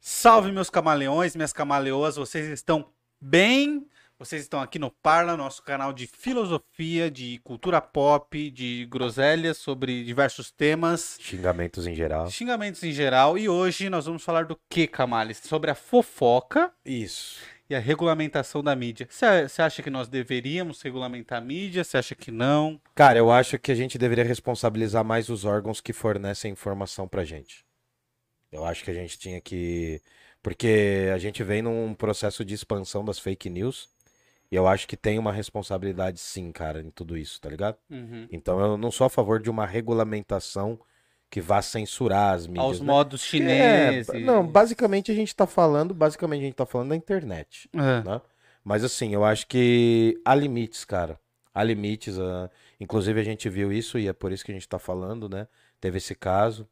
Salve, meus camaleões, minhas camaleoas, vocês estão bem? Vocês estão aqui no Parla, nosso canal de filosofia, de cultura pop, de groselhas sobre diversos temas, Xingamentos em geral. xingamentos em geral. E hoje nós vamos falar do que, Camales? Sobre a fofoca Isso. e a regulamentação da mídia. Você acha que nós deveríamos regulamentar a mídia? Você acha que não? Cara, eu acho que a gente deveria responsabilizar mais os órgãos que fornecem informação pra gente. Eu acho que a gente tinha que. Porque a gente vem num processo de expansão das fake news. E eu acho que tem uma responsabilidade, sim, cara, em tudo isso, tá ligado? Uhum. Então eu não sou a favor de uma regulamentação que vá censurar as mídias. Aos né? modos É, chineses. não, basicamente a gente tá falando, basicamente a gente tá falando da internet. É. né? Mas assim, eu acho que há limites, cara. Há limites. ah, Inclusive a gente viu isso e é por isso que a gente tá falando, né? Teve esse caso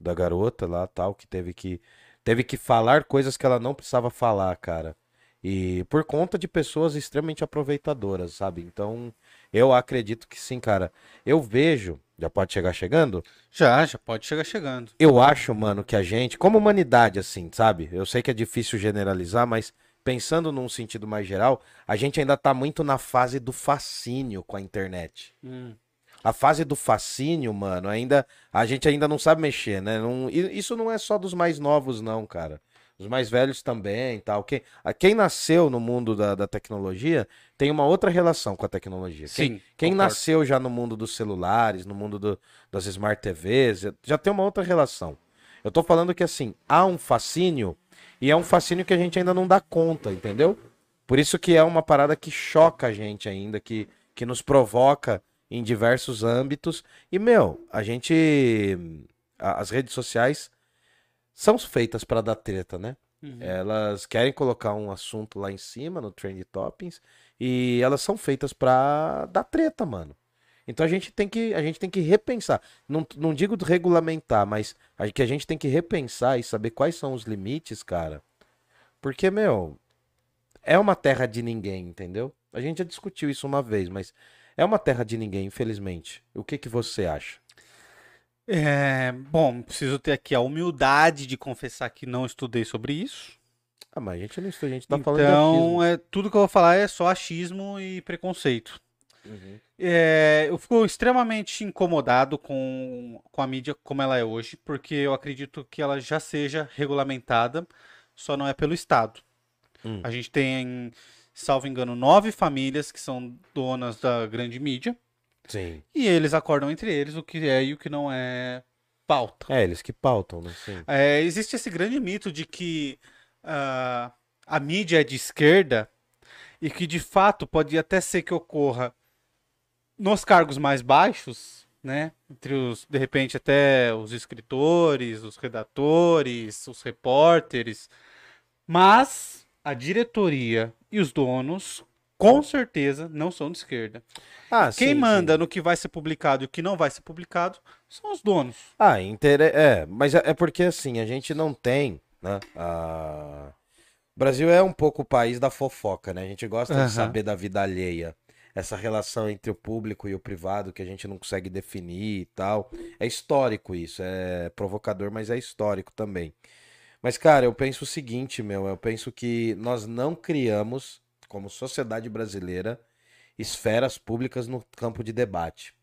da garota lá, tal, que teve que teve que falar coisas que ela não precisava falar, cara. E por conta de pessoas extremamente aproveitadoras, sabe? Então, eu acredito que sim, cara. Eu vejo, já pode chegar chegando? Já, já pode chegar chegando. Eu acho, mano, que a gente, como humanidade, assim, sabe? Eu sei que é difícil generalizar, mas pensando num sentido mais geral, a gente ainda tá muito na fase do fascínio com a internet. Hum. A fase do fascínio, mano, ainda a gente ainda não sabe mexer, né? Não- isso não é só dos mais novos, não, cara. Os mais velhos também, tal. Quem, quem nasceu no mundo da, da tecnologia tem uma outra relação com a tecnologia. Quem, Sim, quem concordo. nasceu já no mundo dos celulares, no mundo do- das smart TVs, já- já tem uma outra relação. Eu tô falando que assim, há um fascínio e é um fascínio que a gente ainda não dá conta, entendeu? Por isso que é uma parada que choca a gente ainda, que, que nos provoca em diversos âmbitos. E, meu, a gente. As redes sociais são feitas para dar treta, né? Uhum. Elas querem colocar um assunto lá em cima, no Trend Toppings, e elas são feitas pra dar treta, mano. Então a gente tem que, a gente tem que repensar. Não, não digo regulamentar, mas a- que a gente tem que repensar e saber quais são os limites, cara. Porque, meu, é uma terra de ninguém, entendeu? A gente já discutiu isso uma vez, mas é uma terra de ninguém, infelizmente. O que que você acha? É, bom, preciso ter aqui a humildade de confessar que não estudei sobre isso. Ah, mas a gente não estuda, a gente tá falando de então, é, tudo que eu vou falar é só achismo e preconceito. Uhum. É, eu fico extremamente incomodado com, com a mídia como ela é hoje, porque eu acredito que ela já seja regulamentada, só não é pelo Estado. Hum. A gente tem, salvo engano, nove famílias que são donas da grande mídia, Sim. e eles acordam entre eles o que é e o que não é pauta. É, eles que pautam, né? Sim. É, existe esse grande mito de que ah, a mídia é de esquerda e que de fato pode até ser que ocorra nos cargos mais baixos, né? Entre os, de repente, até os escritores, os redatores, os repórteres, mas a diretoria e os donos, com certeza, não são de esquerda. Ah, Quem sim, manda sim. no que vai ser publicado e o que não vai ser publicado são os donos. Ah, intere... é, mas é é porque assim, a gente não tem, né? A... O Brasil é um pouco o país da fofoca, né? A gente gosta Aham. de saber da vida alheia. Essa relação entre o público e o privado que a gente não consegue definir e tal. É histórico isso, é provocador, mas é histórico também. Mas, cara, eu penso o seguinte, meu, eu penso que nós não criamos, como sociedade brasileira, esferas públicas no campo de debate.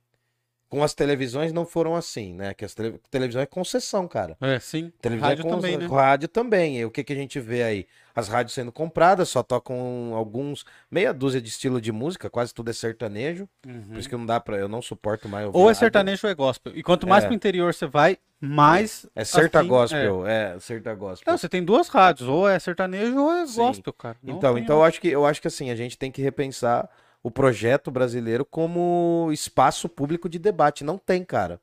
Com as televisões não foram assim, né? Que as tele... televisão é concessão, cara. É, sim. Televisão Rádio é con- também, né? Rádio também. E o que, que a gente vê aí? As rádios sendo compradas, só tocam alguns, meia dúzia de estilo de música, quase tudo é sertanejo. Por isso que não dá pra. Eu não suporto mais Ou é rádio. sertanejo ou é gospel. E quanto mais É. pro interior você vai, mais. É serta afim- gospel, é, serta é. gospel. Não, você tem duas rádios, ou é sertanejo ou é Sim. gospel, cara. Não Então, então eu acho que eu acho que assim, a gente tem que repensar o projeto brasileiro como espaço público de debate. Não tem, cara.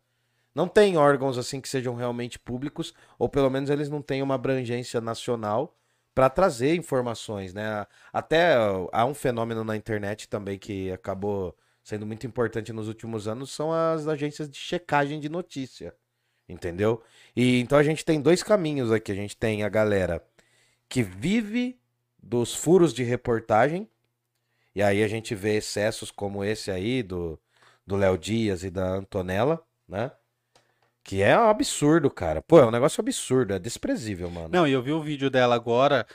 Não tem órgãos assim que sejam realmente públicos, ou pelo menos eles não têm uma abrangência nacional para trazer informações, né? Até há um fenômeno na internet também que acabou sendo muito importante nos últimos anos, são as agências de checagem de notícia. Entendeu? E então a gente tem dois caminhos aqui. A gente tem a galera que vive dos furos de reportagem. E aí a gente vê excessos como esse aí do do Léo Dias e da Antonella, né? Que é um absurdo, cara. Pô, é um negócio absurdo, é desprezível, mano. Não, e eu vi o vídeo dela agora.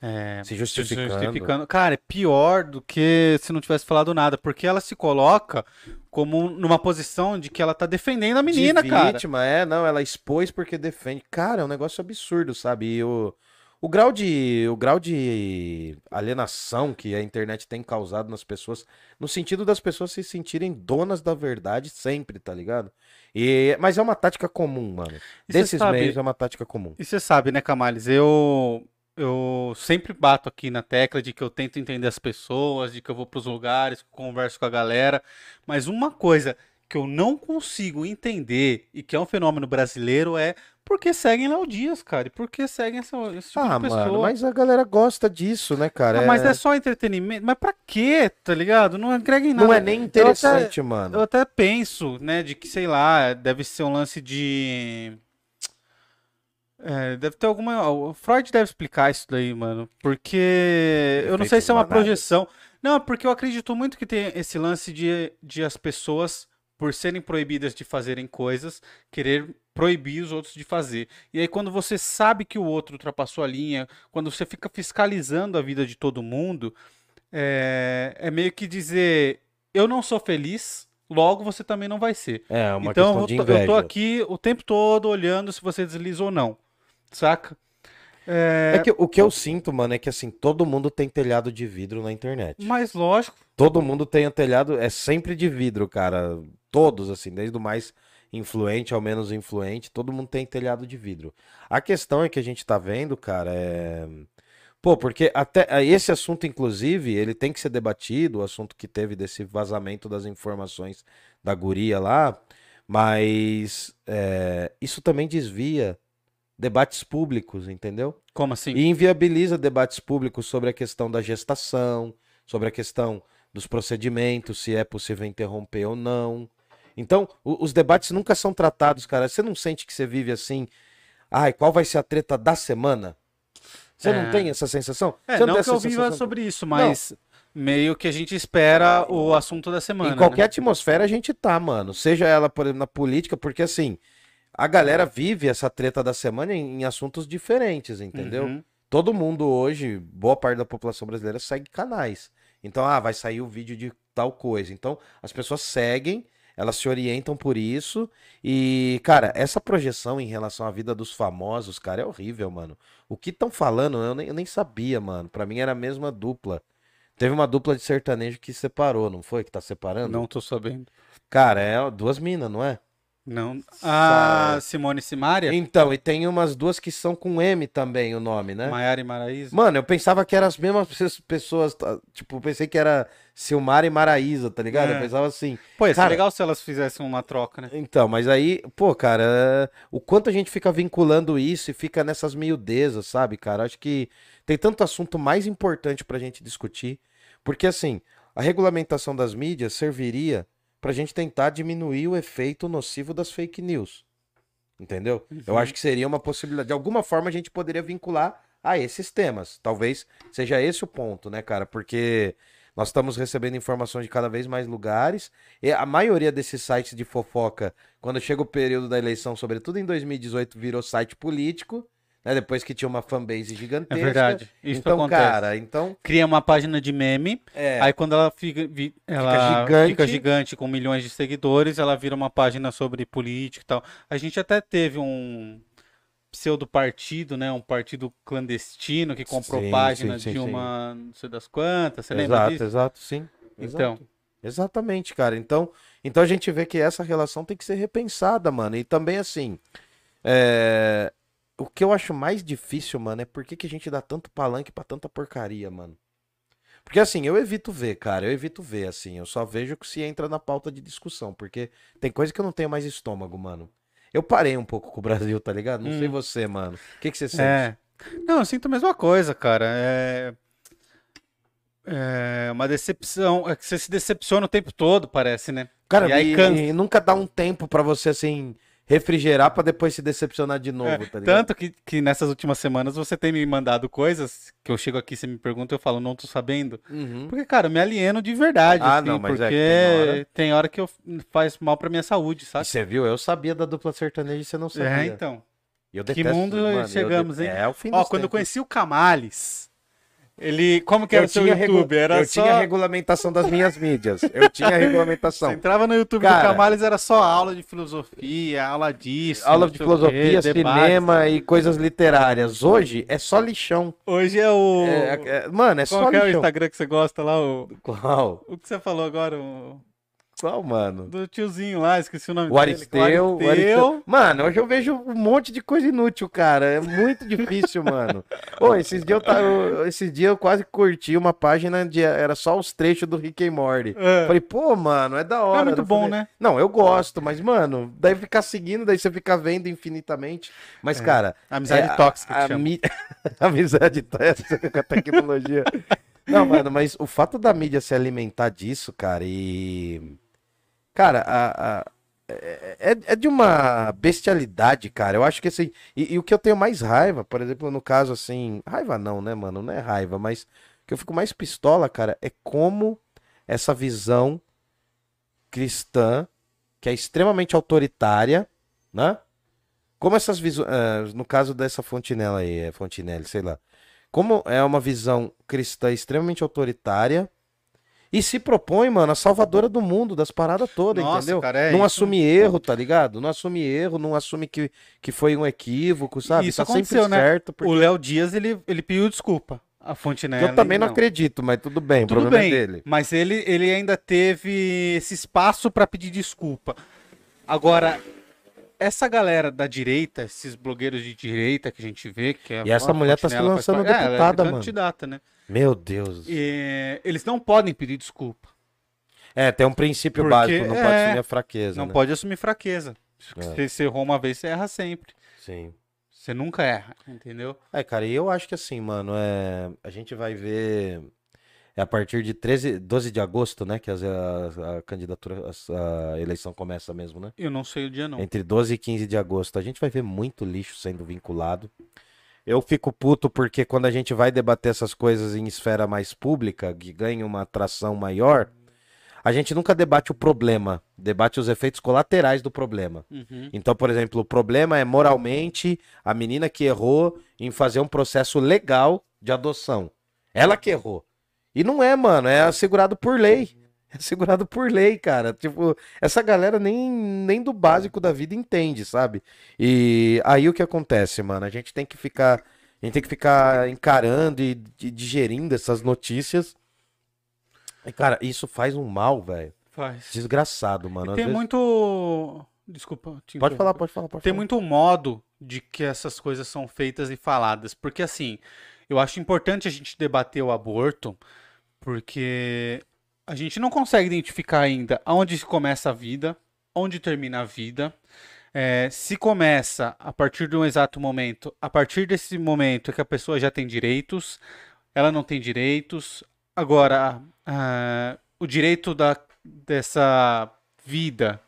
é, Se justificando. justificando. Cara, é pior do que se não tivesse falado nada, porque ela se coloca como numa posição de que ela tá defendendo a menina, de cara. vítima, é, não, ela expôs porque defende. Cara, é um negócio absurdo, sabe? E o, o grau de o grau de alienação que a internet tem causado nas pessoas, no sentido das pessoas se sentirem donas da verdade sempre, tá ligado? E, mas é uma tática comum, mano. E Desses sabe- meios é uma tática comum. E você sabe, né, Camales? Eu, eu sempre bato aqui na tecla de que eu tento entender as pessoas, de que eu vou pros lugares, converso com a galera. Mas uma coisa que eu não consigo entender e que é um fenômeno brasileiro é por que seguem Léo Dias, cara? E por que seguem essa, esse tipo Ah, de pessoa? mano, mas a galera gosta disso, né, cara? Ah, mas é só entretenimento. Mas pra quê, tá ligado? Não agrega em nada. não é nem Eu até- interessante, mano. Eu até penso, né, de que, sei lá, deve ser um lance de. É, deve ter alguma. O Freud deve explicar isso daí, mano. Porque eu não sei se é uma manada. projeção. Não, porque eu acredito muito que tem esse lance de, de as pessoas, por serem proibidas de fazerem coisas, querer proibir os outros de fazer. E aí, quando você sabe que o outro ultrapassou a linha, quando você fica fiscalizando a vida de todo mundo, é, é meio que dizer: eu não sou feliz, logo você também não vai ser. É uma então questão eu de tô, eu tô inveja. aqui o tempo todo olhando se você desliza ou não. Saca? É que o que eu sinto, mano, é que assim, todo mundo tem telhado de vidro na internet. Mas lógico, Todo mundo tem o telhado, é sempre de vidro, cara. Todos, assim, desde o mais influente ao menos influente, todo mundo tem telhado de vidro. A questão é que a gente tá vendo, cara, é. Pô, porque até eh, esse assunto, inclusive, ele tem que ser debatido, o assunto que teve desse vazamento das informações da guria lá, mas é, isso também desvia debates públicos, entendeu? como assim? E inviabiliza debates públicos sobre a questão da gestação, sobre a questão dos procedimentos, se é possível interromper ou não. Então, o- os debates nunca são tratados, cara. Você não sente que você vive assim? Ai, qual vai ser a treta da semana? Você É. não tem essa sensação? É, Você não tem que eu viva sobre isso, mas meio que a gente espera o assunto da semana. Em qualquer né? atmosfera a gente tá, mano. Seja ela, por exemplo, na política, porque assim, a galera vive essa treta da semana em, em assuntos diferentes, entendeu? Uhum. Todo mundo hoje, boa parte da população brasileira segue canais. Então, ah, vai sair o vídeo de tal coisa. Então, as pessoas seguem, elas se orientam por isso. E, cara, essa projeção em relação à vida dos famosos, cara, é horrível, mano. O que estão falando, eu nem, eu nem sabia, mano. Pra mim era a mesma dupla. Teve uma dupla de sertanejo que separou, não foi? Que tá separando? Não tô sabendo. Cara, é duas minas, não é? Não. Ah, Simone e Simaria? Então, e tem umas duas que são com M também o nome, né? Maiara e Maraísa? Mano, eu pensava que eram as mesmas pe- pessoas, tá? tipo, pensei que era Silmar e Maraísa, tá ligado? É. Eu pensava assim. Pô, ia ser Cara- legal se elas fizessem uma troca, né? Então, mas aí, pô, cara, é, o quanto a gente fica vinculando isso e fica nessas miudezas, sabe, cara? Acho que tem tanto assunto mais importante pra gente discutir, porque assim, a regulamentação das mídias serviria pra gente tentar diminuir o efeito nocivo das fake news. Entendeu? Eu Uhum. acho que seria uma possibilidade. De alguma forma a gente poderia vincular a esses temas. Talvez seja esse o ponto, né, cara? Porque nós estamos recebendo informações de cada vez mais lugares. E a maioria desses sites de fofoca, quando chega o período da eleição, sobretudo em 2018, virou site político, né? Depois que tinha uma fanbase É gigantesca. verdade. Isso então, acontece. cara, então. Cria uma página de meme, É, aí quando ela fica, vi- ela gigante. fica gigante com milhões de seguidores, ela vira uma página sobre política e tal. A gente até teve um pseudo partido, né? Um partido clandestino que comprou Sim, página sim, sim, de sim. uma não sei das quantas. Você lembra exato, disso? exato, sim. Então. Exato. Exatamente, cara. Então, então a gente vê que essa relação tem que ser repensada, mano. E também, assim, é, o que eu acho mais difícil, mano, é por que, que a gente dá tanto palanque pra tanta porcaria, mano. Porque, assim, eu evito ver, cara. Eu evito ver, assim. Eu só vejo que se entra na pauta de discussão. Porque tem coisa que eu não tenho mais estômago, mano. Eu parei um pouco com o Brasil, tá ligado? Não sei Hum. você, mano. O que, que você sente? É. Não, eu sinto a mesma coisa, cara. É... é uma decepção. É que você se decepciona o tempo todo, parece, né? Cara, E aí e, cansa. e nunca dá um tempo pra você, assim, refrigerar pra depois se decepcionar de novo, É, tá ligado? tanto que, que nessas últimas semanas você tem me mandado coisas que eu chego aqui, você me pergunta, eu falo, não tô sabendo. Uhum. Porque, cara, eu me alieno de verdade, Ah, assim, não, mas é porque que tem hora- que eu faz mal pra minha saúde, E sabe? você viu? Eu sabia da dupla sertaneja e você não sabia. É, então. E eu Que detesto, mundo mano, eu chegamos, hein? É o fim Ó, quando eu tempos. conheci o Camales, ele. Como que era eu o seu tinha regu- YouTube? Era eu só. tinha regulamentação das minhas mídias. Eu tinha Você regulamentação. entrava no YouTube Cara- do Camales, era só aula de filosofia, aula disso. Aula de quê, filosofia, debate. cinema e coisas literárias. Hoje é só lixão. Hoje é o. É, é- mano, é Qual só que é o lixão. Instagram que você gosta lá? O, Qual? o que você falou agora? O... Qual, mano? Do tiozinho lá, esqueci o nome O Aristeu, dele. o Aristeu. Mano, hoje eu vejo um monte de coisa inútil, cara. É muito difícil, mano. Ô, esses dias eu, eu- esses dias eu quase curti uma página de era só os trechos do Rick and Morty. É. Falei, pô, mano, é da hora. É muito bom, falei, né? Não, eu gosto, mas, mano, daí ficar seguindo, daí você fica vendo infinitamente. Mas, cara. Amizade é, tóxica, a, a mi- Amizade tóxica com a tecnologia. Não, mano, mas o fato da mídia se alimentar disso, cara, e. Cara, a, a- é, é- é de uma bestialidade, cara. Eu acho que assim. E, e o que eu tenho mais raiva, por exemplo, no caso assim. Raiva não, né, mano? Não é raiva, mas o que eu fico mais pistola, cara, é como essa visão cristã, que é extremamente autoritária, né? Como essas visões. no caso dessa Fontinela aí, é Fontinelli, sei lá. Como é uma visão cristã extremamente autoritária e se propõe, mano, a salvadora do mundo, das paradas todas, Nossa, entendeu? cara, é não isso. assume erro, tá ligado? Não assume erro, não assume que, que foi um equívoco, sabe? Isso tá sempre né? certo. Porque... O Léo Dias, ele, ele pediu desculpa. A Fontenelle. Eu também não, acredito, mas tudo bem, Tudo problema bem, é dele. mas ele, ele ainda teve esse espaço pra pedir desculpa. Agora, essa galera da direita, esses blogueiros de direita que a gente vê, que é E essa a mulher tá se lançando parte- É, ela é deputada, mano. candidata, né? Meu Deus. E, eles não podem pedir desculpa. É, tem um princípio Porque, básico, não pode é, assumir a fraqueza, Não né? pode assumir fraqueza. É. Se você errou uma vez, você erra sempre. Sim. Você nunca erra, entendeu? É, cara, e eu acho que assim, mano, é... a gente vai ver. É a partir de 13, 12 de agosto, né? Que as- a, a candidatura, as- a, eleição começa mesmo, né? Eu não sei o dia, não. Entre 12 e 15 de agosto. A gente vai ver muito lixo sendo vinculado. Eu fico puto porque quando a gente vai debater essas coisas em esfera mais pública, que ganha uma atração maior, a gente nunca debate o problema, debate os efeitos colaterais do problema. Uhum. Então, por exemplo, o problema é moralmente a menina que errou em fazer um processo legal de adoção. Ela que errou. E não é, mano, é assegurado por lei. É assegurado por lei, cara. Tipo, essa galera nem, nem do básico da vida entende, sabe? E aí o que acontece, mano? A gente tem que ficar. A gente tem que ficar encarando e di- digerindo essas notícias. E, cara, isso faz um mal, velho. Faz. Desgraçado, mano. Às Tem vezes- muito. Desculpa. Pode falar, pode falar, pode Tem falar. muito modo de que essas coisas são feitas e faladas. Porque assim, eu acho importante a gente debater o aborto, porque a gente não consegue identificar ainda aonde começa a vida, onde termina a vida. É, se começa a partir de um exato momento, a partir desse momento é que a pessoa já tem direitos, ela não tem direitos. Agora, ah, o direito da, dessa vida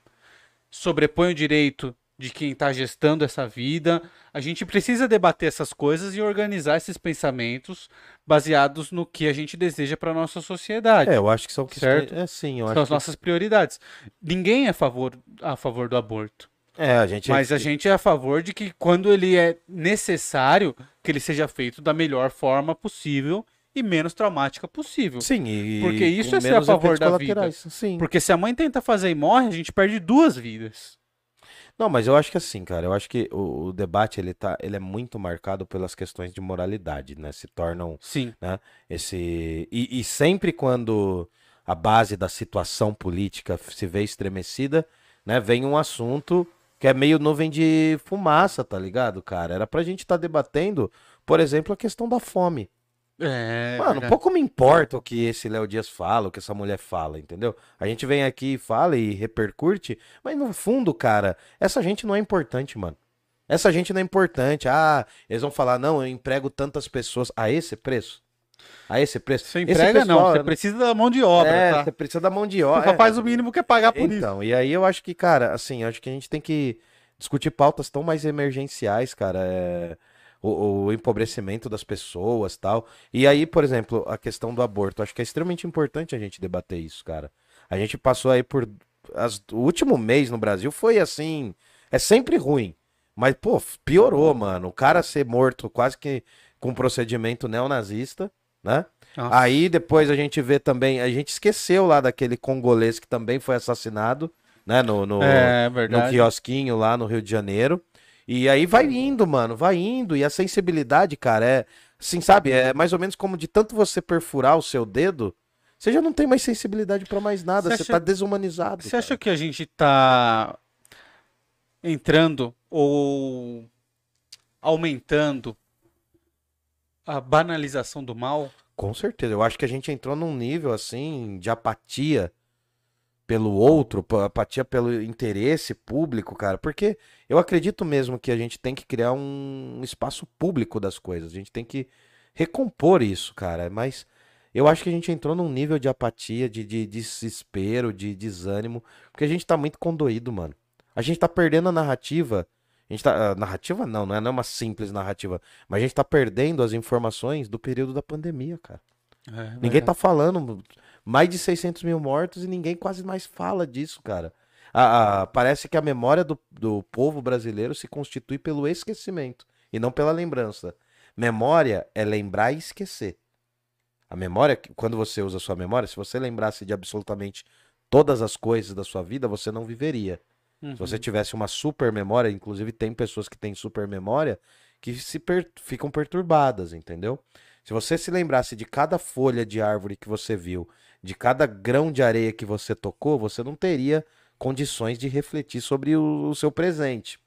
sobrepõe o direito de quem está gestando essa vida. A gente precisa debater essas coisas e organizar esses pensamentos baseados no que a gente deseja para nossa sociedade. É, eu acho que são. Certo. É, sim, eu São acho as que... nossas prioridades. Ninguém é a favor, a favor do aborto. É, a gente. Mas a gente é a favor de que quando ele é necessário, que ele seja feito da melhor forma possível e menos traumática possível. Sim, e. Porque isso é ser a favor da colaterais, Sim. Porque se a mãe tenta fazer e morre, a gente perde duas vidas. Não, mas eu acho que assim, cara, eu acho que o, o debate ele tá, ele é muito marcado pelas questões de moralidade, né? Se tornam Sim. esse e, e sempre quando a base da situação política se vê estremecida, né, vem um assunto que é meio nuvem de fumaça, tá ligado, cara? Era pra gente estar debatendo, por exemplo, a questão da fome. É. Mano, verdade. pouco me importa o que esse Léo Dias fala, o que essa mulher fala, entendeu? A gente vem aqui e fala e repercute, mas no fundo, cara, essa gente não é importante, mano. Essa gente não é importante. Ah, eles vão falar, não, eu emprego tantas pessoas a esse preço. A esse preço. Você emprega não, pessoal, você precisa da mão de obra, é, tá? você precisa da mão de Você obra. só faz o mínimo que é pagar por isso. Então, e aí eu acho que, cara, assim, eu acho que a gente tem que discutir pautas tão mais emergenciais, cara. É, o, o empobrecimento das pessoas tal. E aí, por exemplo, a questão do aborto. Acho que é extremamente importante a gente debater isso, cara. A gente passou aí por. As, o último mês no Brasil foi assim. É sempre ruim. Mas, pô, piorou, mano. O cara ser morto quase que com um procedimento neonazista, né? Nossa. Aí depois a gente vê também. A gente esqueceu lá daquele congolês que também foi assassinado, né? No, no, É no verdade. quiosquinho lá no Rio de Janeiro. E aí vai indo, mano, vai indo. E a sensibilidade, cara, é. Assim, sabe? É mais ou menos como de tanto você perfurar o seu dedo, você já não tem mais sensibilidade pra mais nada. Você Você acha- tá desumanizado. Você cara. acha que a gente tá entrando ou aumentando a banalização do mal? Com certeza. Eu acho que a gente entrou num nível assim de apatia pelo outro, apatia pelo interesse público, cara. Porque eu acredito mesmo que a gente tem que criar um espaço público das coisas. A gente tem que recompor isso, cara. Mas eu acho que a gente entrou num nível de apatia, de, de desespero, de desânimo, porque a gente tá muito condoído, mano. A gente tá perdendo a narrativa. A gente tá. a narrativa não, não é, não é uma simples narrativa. Mas a gente tá perdendo as informações do período da pandemia, cara. É, Ninguém tá falando. Mais de 600 mil mortos e ninguém quase mais fala disso, cara. A- a- parece que a memória do, do povo brasileiro se constitui pelo esquecimento e não pela lembrança. Memória é lembrar e esquecer. A memória, quando você usa a sua memória, se você lembrasse de absolutamente todas as coisas da sua vida, você não viveria. Uhum. Se você tivesse uma super memória, inclusive tem pessoas que têm super memória que se per- ficam perturbadas, entendeu? Se você se lembrasse de cada folha de árvore que você viu, de cada grão de areia que você tocou, você não teria condições de refletir sobre o, o seu presente.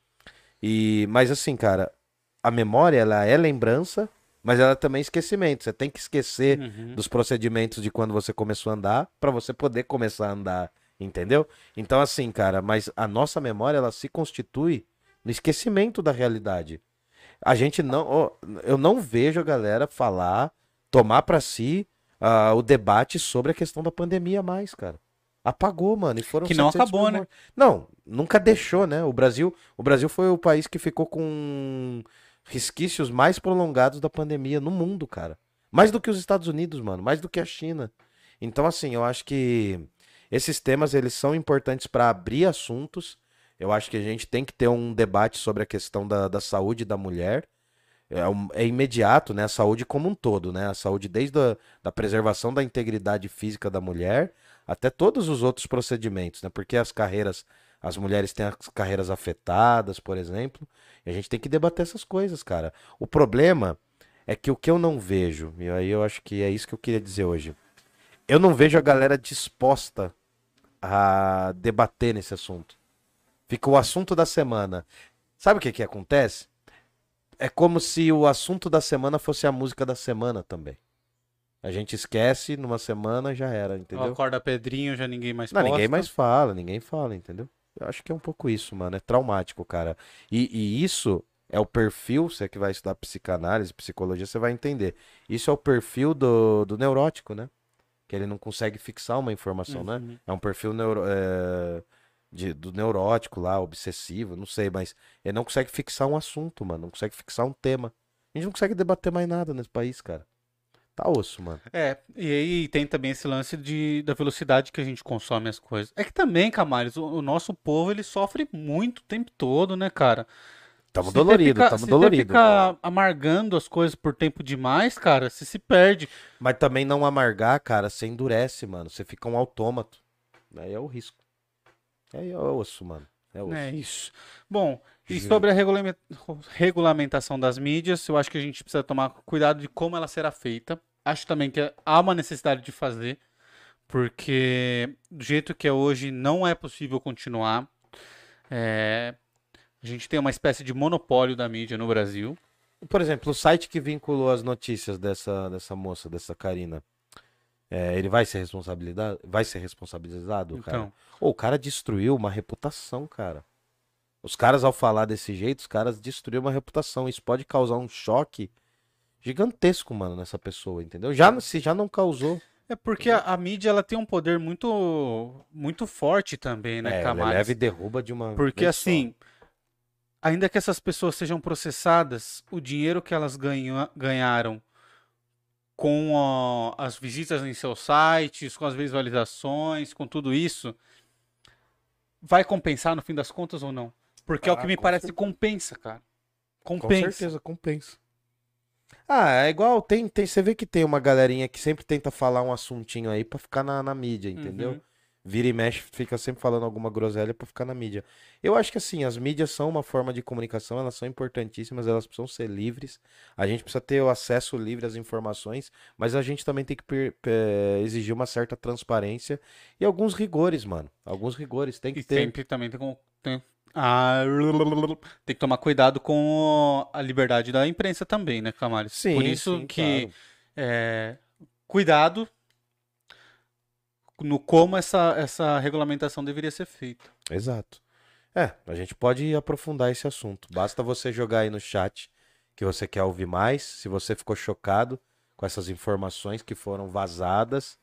E, mas assim, cara, a memória ela é lembrança, mas ela também é esquecimento. Você tem que esquecer Uhum. dos procedimentos de quando você começou a andar para você poder começar a andar, entendeu? Então assim, cara, mas a nossa memória ela se constitui no esquecimento da realidade. A gente não, eu não vejo a galera falar, tomar pra si ah, o debate sobre a questão da pandemia mais, cara. Apagou, mano, e foram Que não 700 acabou, mil né? Não, nunca deixou, né? O Brasil, o Brasil foi o país que ficou com resquícios mais prolongados da pandemia no mundo, cara. Mais do que os Estados Unidos, mano, mais do que a China. Então, assim, eu acho que esses temas eles são importantes para abrir assuntos. Eu acho que a gente tem que ter um debate sobre a questão da, da saúde da mulher. É, é imediato, né? A saúde como um todo, né? A saúde desde a da preservação da integridade física da mulher até todos os outros procedimentos, né? Porque as carreiras, as mulheres têm as carreiras afetadas, por exemplo, e a gente tem que debater essas coisas, cara. O problema é que o que eu não vejo, e aí eu acho que é isso que eu queria dizer hoje. Eu não vejo a galera disposta a debater nesse assunto. Fica o assunto da semana. Sabe o que que acontece? É como se o assunto da semana fosse a música da semana também. A gente esquece, numa semana já era, entendeu? Acorda Pedrinho, já ninguém mais Não, ninguém mais fala, ninguém fala, entendeu? Eu acho que é um pouco isso, mano. É traumático, cara. E, e isso é o perfil, você que vai estudar psicanálise, psicologia, você vai entender. Isso é o perfil do, do neurótico, né? Que ele não consegue fixar uma informação, né? Uhum. É um perfil neuro, é, de- do neurótico lá, obsessivo, não sei, mas ele não consegue fixar um assunto, mano. Não consegue fixar um tema. A gente não consegue debater mais nada nesse país, cara. Tá osso, mano. É, e aí tem também esse lance de, da velocidade que a gente consome as coisas. É que também, Camales, o, o nosso povo ele sofre muito o tempo todo, né, cara? Tamo Se dolorido, fica- tamo se você dolorido. ficar amargando as coisas por tempo demais, cara, você se perde. Mas também não amargar, cara, você endurece, mano. Você fica um autômato. Aí é o risco. Aí é osso, mano. É osso. É isso. Bom, e sobre a regulame- regulamentação das mídias, eu acho que a gente precisa tomar cuidado de como ela será feita. Acho também que há uma necessidade de fazer, porque do jeito que é hoje não é possível continuar. É, a gente tem uma espécie de monopólio da mídia no Brasil. Por exemplo, o site que vinculou as notícias dessa, dessa moça, dessa Karina, é, ele vai ser responsabilizado? Vai ser responsabilizado, cara? Então, Ô, o cara destruiu uma reputação, cara. Os caras, ao falar desse jeito, os caras destruíram uma reputação. Isso pode causar um choque gigantesco, mano, nessa pessoa, entendeu? Já, se já não causou, é porque a, a mídia ela tem um poder muito muito forte também, né, é, ela Camales? leva e derruba de uma Porque vez só. assim, ainda que essas pessoas sejam processadas, o dinheiro que elas ganha, ganharam com ó, as visitas em seus sites, com as visualizações, com tudo isso, vai compensar no fim das contas ou não? Porque é o Ah, que me com parece certeza. compensa, cara. Com Compensa. certeza, compensa. Ah, é igual, tem, tem, você vê que tem uma galerinha que sempre tenta falar um assuntinho aí pra ficar na, na mídia, entendeu? Uhum. Vira e mexe, fica sempre falando alguma groselha pra ficar na mídia. Eu acho que assim, as mídias são uma forma de comunicação, elas são importantíssimas, elas precisam ser livres. A gente precisa ter o acesso livre às informações, mas a gente também tem que exigir uma certa transparência e alguns rigores, mano. Alguns rigores, tem que E ter. sempre também tem, com- tem, ah, tem que tomar cuidado com a liberdade da imprensa também, né, Camales? Sim, Por isso sim, que claro. é, cuidado no como essa, essa regulamentação deveria ser feita. Exato. É, a gente pode aprofundar esse assunto. Basta você jogar aí no chat que você quer ouvir mais, se você ficou chocado com essas informações que foram vazadas.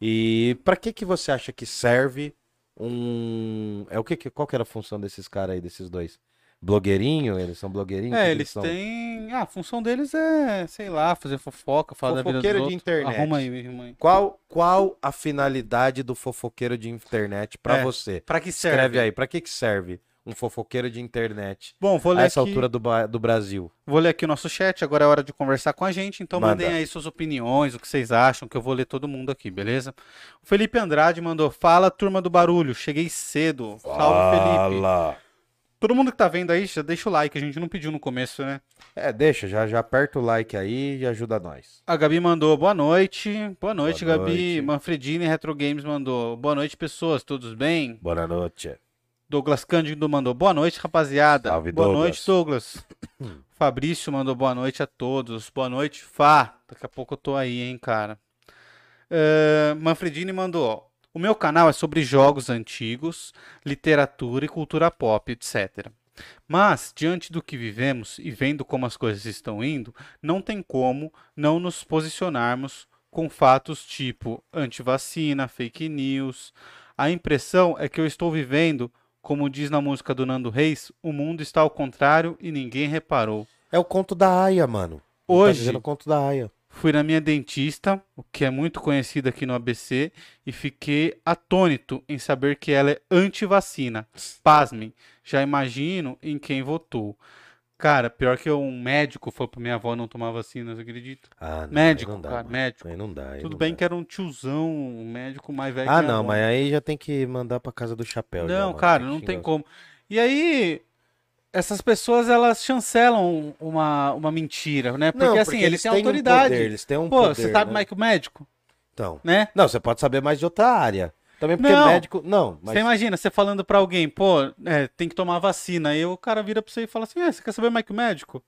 E pra que que você acha que serve um é o que que- qual que era a função desses caras aí, desses dois? Blogueirinho? Eles são blogueirinhos? É, eles são? têm. Ah, a função deles é, sei lá, fazer fofoca, falar da vida dos Fofoqueiro de outros. internet. Arruma aí, arruma aí. Qual qual a finalidade do fofoqueiro de internet pra É, você? Pra que serve? Escreve aí, pra que que serve um fofoqueiro de internet Bom, vou a ler essa aqui. altura do, ba- do Brasil? Vou ler aqui o nosso chat, agora é hora de conversar com a gente, então Manda. mandem aí suas opiniões, o que vocês acham, que eu vou ler todo mundo aqui, beleza? O Felipe Andrade mandou, fala turma do barulho, cheguei cedo, salve Felipe. Fala. Todo mundo que tá vendo aí, já deixa o like, a gente não pediu no começo, né? É, deixa, já, já aperta o like aí e ajuda nós. A Gabi mandou, boa noite, boa noite Boa Gabi, noite. Manfredini Retro Games mandou, boa noite pessoas, todos bem? Boa noite. Douglas Cândido mandou, boa noite rapaziada, Salve, boa Douglas. noite Douglas. Fabrício mandou boa noite a todos. Boa noite, Fá. Daqui a pouco eu tô aí, hein, cara. Eh, Manfredini mandou. O meu canal é sobre jogos antigos, literatura e cultura pop, etc. Mas, diante do que vivemos e vendo como as coisas estão indo, não tem como não nos posicionarmos com fatos tipo antivacina, fake news. A impressão é que eu estou vivendo, como diz na música do Nando Reis, o mundo está ao contrário e ninguém reparou. É o conto da Aya, mano. Tá Hoje- dizendo o conto da Aya. Fui na minha dentista, o que é muito conhecido aqui no ABC, e fiquei atônito em saber que ela é anti-vacina. Pasmem, já imagino em quem votou. Cara, pior que um médico falou pra minha avó não tomar vacina, você acredita? Ah, não, Médico, não dá, cara, mano. médico. Aí não dá. aí Tudo não bem dá. que era um tiozão, um médico mais velho Ah, não, avó. mas aí já tem que mandar pra casa do chapéu. já, Não, mano. cara, não tem como. E aí, essas pessoas, elas chancelam uma, uma mentira, né? Porque Não, assim, eles têm um autoridade. poder, eles têm um Pô, poder, você sabe né? mais que o médico, Então. né? Não, você pode saber mais de outra área. Também porque Não. médico. Não, mas. Você imagina, você falando pra alguém, pô, é, tem que tomar vacina. Aí o cara vira pra você e fala assim, é, você quer saber mais que o médico?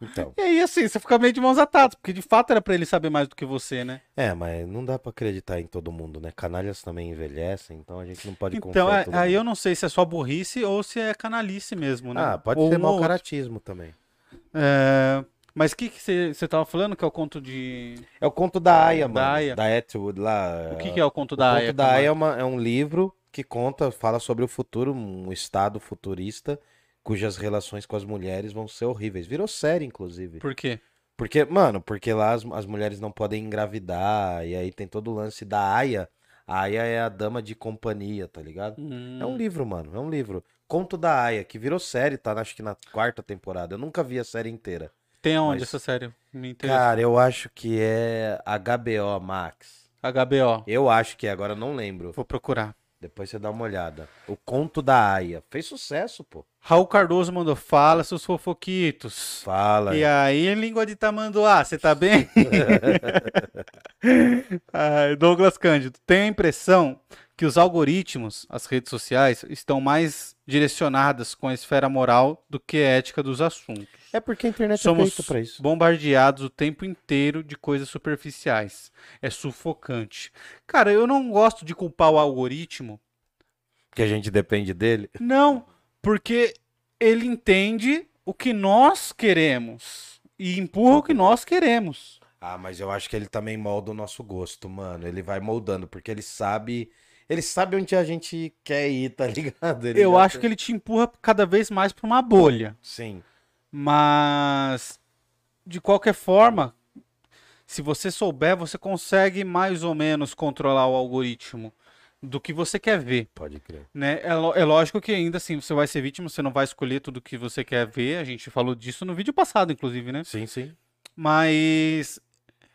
Então. E aí, assim, você fica meio de mãos atadas, porque de fato era pra ele saber mais do que você, né? É, mas não dá pra acreditar em todo mundo, né? Canalhas também envelhecem, então a gente não pode Então, é, aí eu não sei se é só burrice ou se é canalice mesmo, né? Ah, pode Ou ser um mau caratismo também. É, Mas o que você você tava falando que é o conto de... É o conto da Aya, Da mano. Aya. Da Atwood lá. O que que é o conto O da conto Aya? da Camargo? Aya é, uma- é um livro que conta, fala sobre o futuro, um estado futurista, cujas relações com as mulheres vão ser horríveis. Virou série, inclusive. Por quê? Porque, mano, porque lá as, as mulheres não podem engravidar, e aí tem todo o lance da Aya. A Aya é a dama de companhia, tá ligado? É um Hum, livro, mano, é um livro. Conto da Aya, que virou série, tá? Acho que na quarta temporada. Eu nunca vi a série inteira. Tem aonde mas- essa série? Cara, eu acho que é HBO Max. HBO. Eu acho que é, agora não lembro. Vou procurar. Depois você dá uma olhada. O Conto da Aya. Fez sucesso, pô. Raul Cardoso mandou, fala seus fofoquitos. Fala. E aí, língua de tamanduá, você tá bem? Douglas Cândido, tenho a impressão que os algoritmos, as redes sociais, estão mais direcionadas com a esfera moral do que a ética dos assuntos. É porque a internet é Somos feita pra isso. bombardeados o tempo inteiro de coisas superficiais. É sufocante. Cara, eu não gosto de culpar o algoritmo Que a gente depende dele. Não, porque ele entende o que nós queremos e empurra o que nós queremos. Ah, mas eu acho que ele também molda o nosso gosto, mano. Ele vai moldando, porque ele sabe. Ele sabe onde a gente quer ir, tá ligado? Ele Eu acho tem- que ele te empurra cada vez mais pra uma bolha. Sim. Mas, de qualquer forma, se você souber, você consegue mais ou menos controlar o algoritmo do que você quer ver. Pode crer. Né? É, é lógico que ainda assim você vai ser vítima, você não vai escolher tudo que você quer ver. A gente falou disso no vídeo passado, inclusive, né? Sim, sim. Mas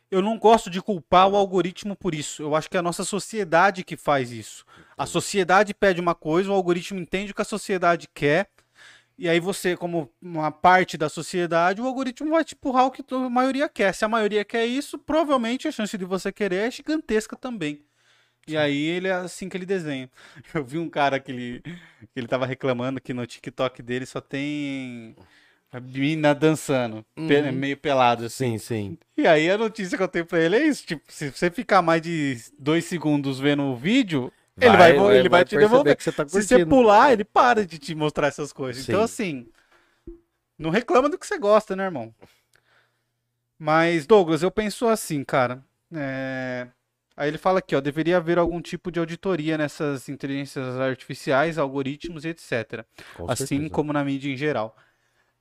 eu não gosto de culpar o algoritmo por isso. Eu acho que é a nossa sociedade que faz isso. A sociedade pede uma coisa, o algoritmo entende o que a sociedade quer. E aí você, como uma parte da sociedade, o algoritmo vai te empurrar o que a maioria quer. Se a maioria quer isso, provavelmente a chance de você querer é gigantesca também. E aí ele é assim que ele desenha. Eu vi um cara que ele, que ele tava reclamando que no TikTok dele só tem a mina dançando, Uhum. meio pelado assim. Sim, sim. E aí a notícia que eu tenho pra ele é isso, tipo, se você ficar mais de dois segundos vendo o vídeo, ele vai, ele vai, te perceber devolver. você tá Se você pular, ele para de te mostrar essas coisas. Sim. Então assim, não reclama do que você gosta, né, irmão? Mas Douglas, eu penso assim, cara, é, Aí ele fala aqui, ó, deveria haver algum tipo de auditoria nessas inteligências artificiais, algoritmos e etc. Com assim certeza. como na mídia em geral.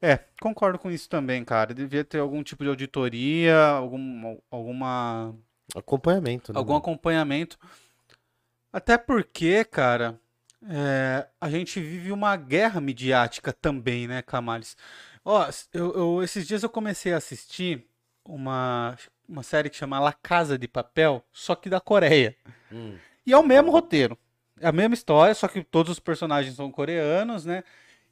É, concordo com isso também, cara. Devia ter algum tipo de auditoria, algum, alguma, Acompanhamento, né? algum acompanhamento. Até porque, cara, é, a gente vive uma guerra midiática também, né, Camales? Ó, eu, eu- esses dias eu comecei a assistir uma, uma série que chama La Casa de Papel, só que da Coreia. Hum. E é o mesmo roteiro. É a mesma história, só que todos os personagens são coreanos, né?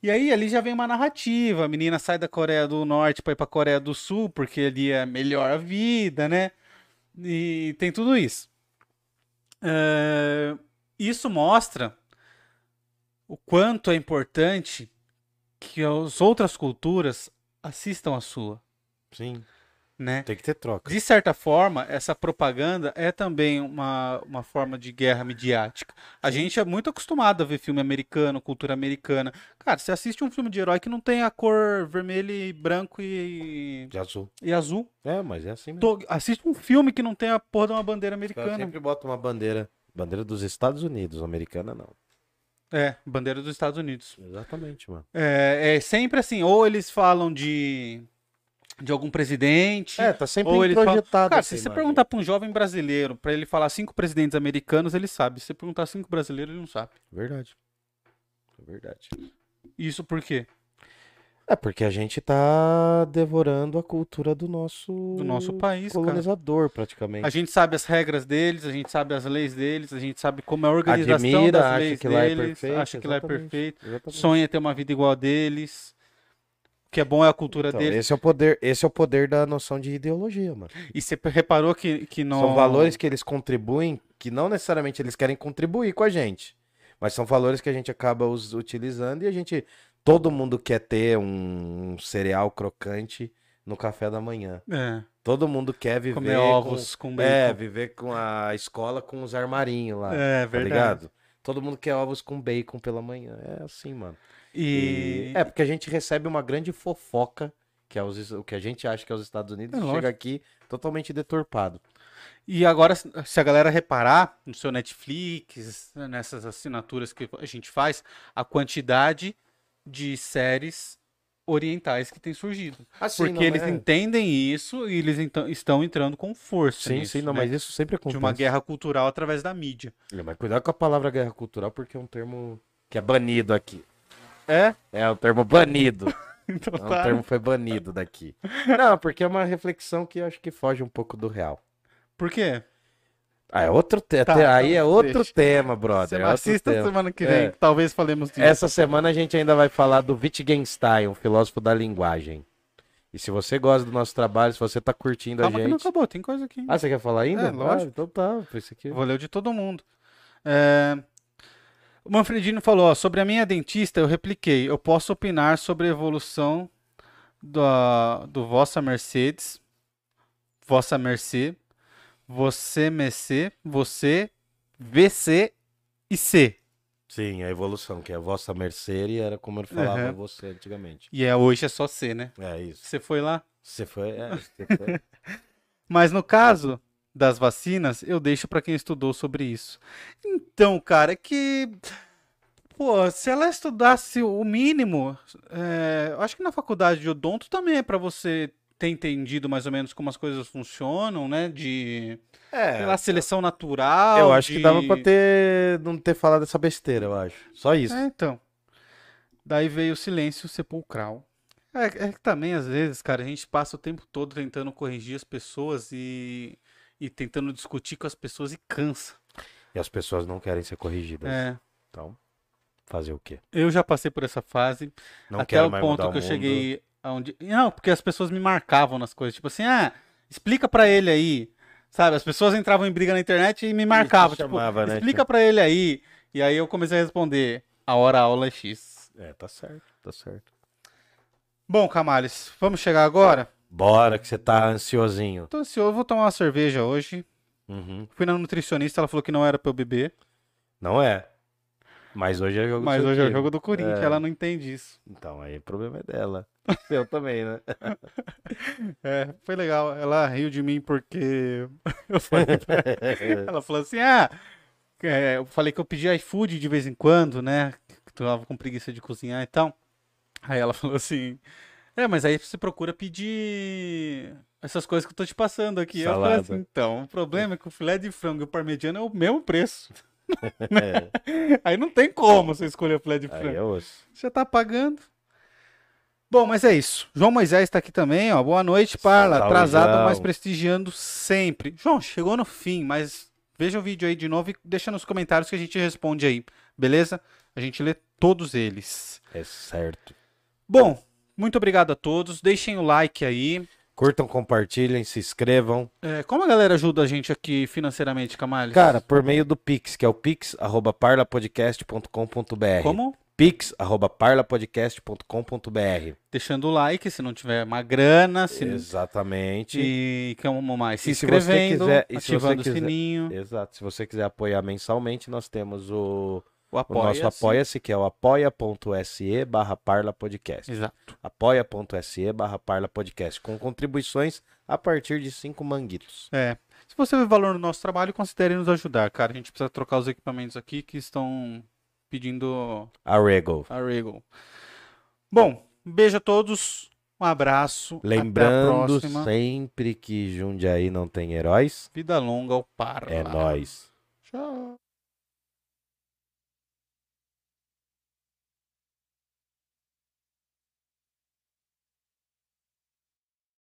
E aí ali já vem uma narrativa. A menina sai da Coreia do Norte para ir para Coreia do Sul, porque ali é melhor a vida, né? E tem tudo isso. É, Isso mostra o quanto é importante que as outras culturas assistam a sua, Sim. Né? Tem que ter troca. De certa forma, essa propaganda é também uma, uma forma de guerra midiática. A gente é muito acostumado a ver filme americano, cultura americana. Cara, você assiste um filme de herói que não tem a cor vermelho e branco e, De azul. e azul. É, mas é assim mesmo. Tô- assiste um filme que não tem a porra de uma bandeira americana. sempre botam uma bandeira. Bandeira dos Estados Unidos, americana não. É, bandeira dos Estados Unidos. Exatamente, mano. É, é sempre assim, ou eles falam de, de algum presidente. É, tá sempre Ou falam- projetado. Cara, essa se você perguntar pra um jovem brasileiro, pra ele falar cinco presidentes americanos, ele sabe. Se você perguntar cinco brasileiros, ele não sabe. Verdade. É verdade. Isso por quê? É porque a gente tá devorando a cultura do nosso, Do nosso país, cara. colonizador, praticamente. A gente sabe as regras deles, a gente sabe as leis deles, a gente sabe como é a organização Admira, das acha leis que lá é deles, perfeito, acha que lá é perfeito, Exatamente. sonha ter uma vida igual a deles. Que é bom é a cultura Então, deles. esse é o poder, esse é o poder da noção de ideologia, mano. E você reparou que, que não... São valores que eles contribuem, que não necessariamente eles querem contribuir com a gente, mas são valores que a gente acaba utilizando e a gente, todo mundo quer ter um cereal crocante no café da manhã. É, Todo mundo quer viver comer com- ovos com, bacon. é, viver com a escola com os armarinhos lá, É, tá verdade. ligado? Todo mundo quer ovos com bacon pela manhã. É assim, mano. E... E... É, porque a gente recebe uma grande fofoca, que é os- o que a gente acha que é os Estados Unidos, É, e chega aqui totalmente deturpado. E agora, se a galera reparar no seu Netflix, nessas assinaturas que a gente faz, a quantidade de séries orientais que tem surgido. Assim, Porque eles é- entendem isso e eles então- estão entrando com força Sim, nisso, sim, não, né? mas isso sempre De acontece. uma guerra cultural através da mídia. Mas cuidado com a palavra guerra cultural, porque é um termo que é banido aqui. É? É um termo banido. Então É tá. termo foi banido daqui. Não, porque é uma reflexão que eu acho que foge um pouco do real. Por quê? Ah, é outro te... Tá, aí é outro deixa. tema, brother. Você é outro assista tema. semana que vem, É. talvez falemos disso. Essa semana a gente ainda vai falar do Wittgenstein, um filósofo da linguagem. E se você gosta do nosso trabalho, se você tá curtindo Calma a que não gente. acabou, tem coisa aqui. Ah, você quer falar ainda? É, lógico. Ah, então tá. Foi isso aqui. Vou ler o de todo mundo. É, O Manfredino falou, ó, sobre a minha dentista, eu repliquei, eu posso opinar sobre a evolução da, do Vossa Mercedes, Vossa Mercê, você Mercê, você, VC e C. Sim, a evolução, que é a vossa mercê e era como ele falava Aham. você antigamente. E é, hoje é só C, né? É isso. Você foi lá. Você foi. É, você foi. Mas no caso, das vacinas, eu deixo pra quem estudou sobre isso. Então, cara, é que. Pô, se ela estudasse o mínimo, é, acho que na faculdade de odonto também é pra você ter entendido mais ou menos como as coisas funcionam, né? De É, sei lá, seleção natural. eu acho que de- dava pra ter não ter falado essa besteira, eu acho. Só isso. É, então. Daí veio o silêncio sepulcral. É, é que também, às vezes, cara, a gente passa o tempo todo tentando corrigir as pessoas e, e tentando discutir com as pessoas e cansa. E as pessoas não querem ser corrigidas. É, Então, fazer o quê? eu já passei por essa fase, Não até o ponto que o eu cheguei aonde. Não, porque as pessoas me marcavam nas coisas. Tipo assim, ah, explica pra ele aí. Sabe, as pessoas entravam em briga na internet e me marcavam. Tipo, chamava, né, explica pra ele aí. E aí eu comecei a responder. A hora a aula é X. É, tá certo, tá certo. Bom, Camales, vamos chegar agora? Bora, que você tá ansiosinho. Tô ansioso, vou tomar uma cerveja hoje. Uhum. Fui na nutricionista, ela falou que não era pra eu beber. Não é. Mas hoje é jogo do Mas hoje é o jogo do Corinthians, É. ela não entende isso. Então, aí o problema é dela. Seu também, né? É, foi legal. Ela riu de mim porque eu ela. Falou assim: ah, é, eu falei que eu pedi iFood de vez em quando, né? Que tu tava com preguiça de cozinhar e tal. Aí ela falou assim: é, mas aí você procura pedir essas coisas que eu tô te passando aqui. Salada. assim: então, o problema é que o filé de frango e o parmegiano é o mesmo preço. É, Aí não tem como você escolher o filé de aí frango. é osso. Você tá pagando. Bom, mas é isso. João Moisés está aqui também, ó. Boa noite, Parla. Salve, Atrasado, João. mas prestigiando sempre. João, chegou no fim, mas veja o vídeo aí de novo e deixa nos comentários que a gente responde aí, beleza? A gente lê todos eles. É certo. Bom, muito obrigado a todos. Deixem o like aí. Curtam, compartilhem, se inscrevam. É, como a galera ajuda a gente aqui financeiramente, Camales? Cara, por meio do Pix, que é o pix@parlapodcast.com.br. como? pix@parlapodcast.com.br. Deixando o like, se não tiver uma grana, se Exatamente. e como mais, se E se inscrevendo, quiser- e ativando o quiser- sininho, Exato. Se você quiser apoiar mensalmente, nós temos o, o o apoia nosso Apoia-se, que é o apoia.se barra parlapodcast. Exato. apoia.se barra parlapodcast, com contribuições a partir de cinco manguitos. É. Se você vê valor no nosso trabalho, considere nos ajudar, cara. A gente precisa trocar os equipamentos aqui que estão pedindo A Rego. a Regal. Bom, beijo a todos. Um abraço. até a Lembrando próxima. sempre que Jundiaí não tem heróis, Vida longa ao par. é nós. Tchau.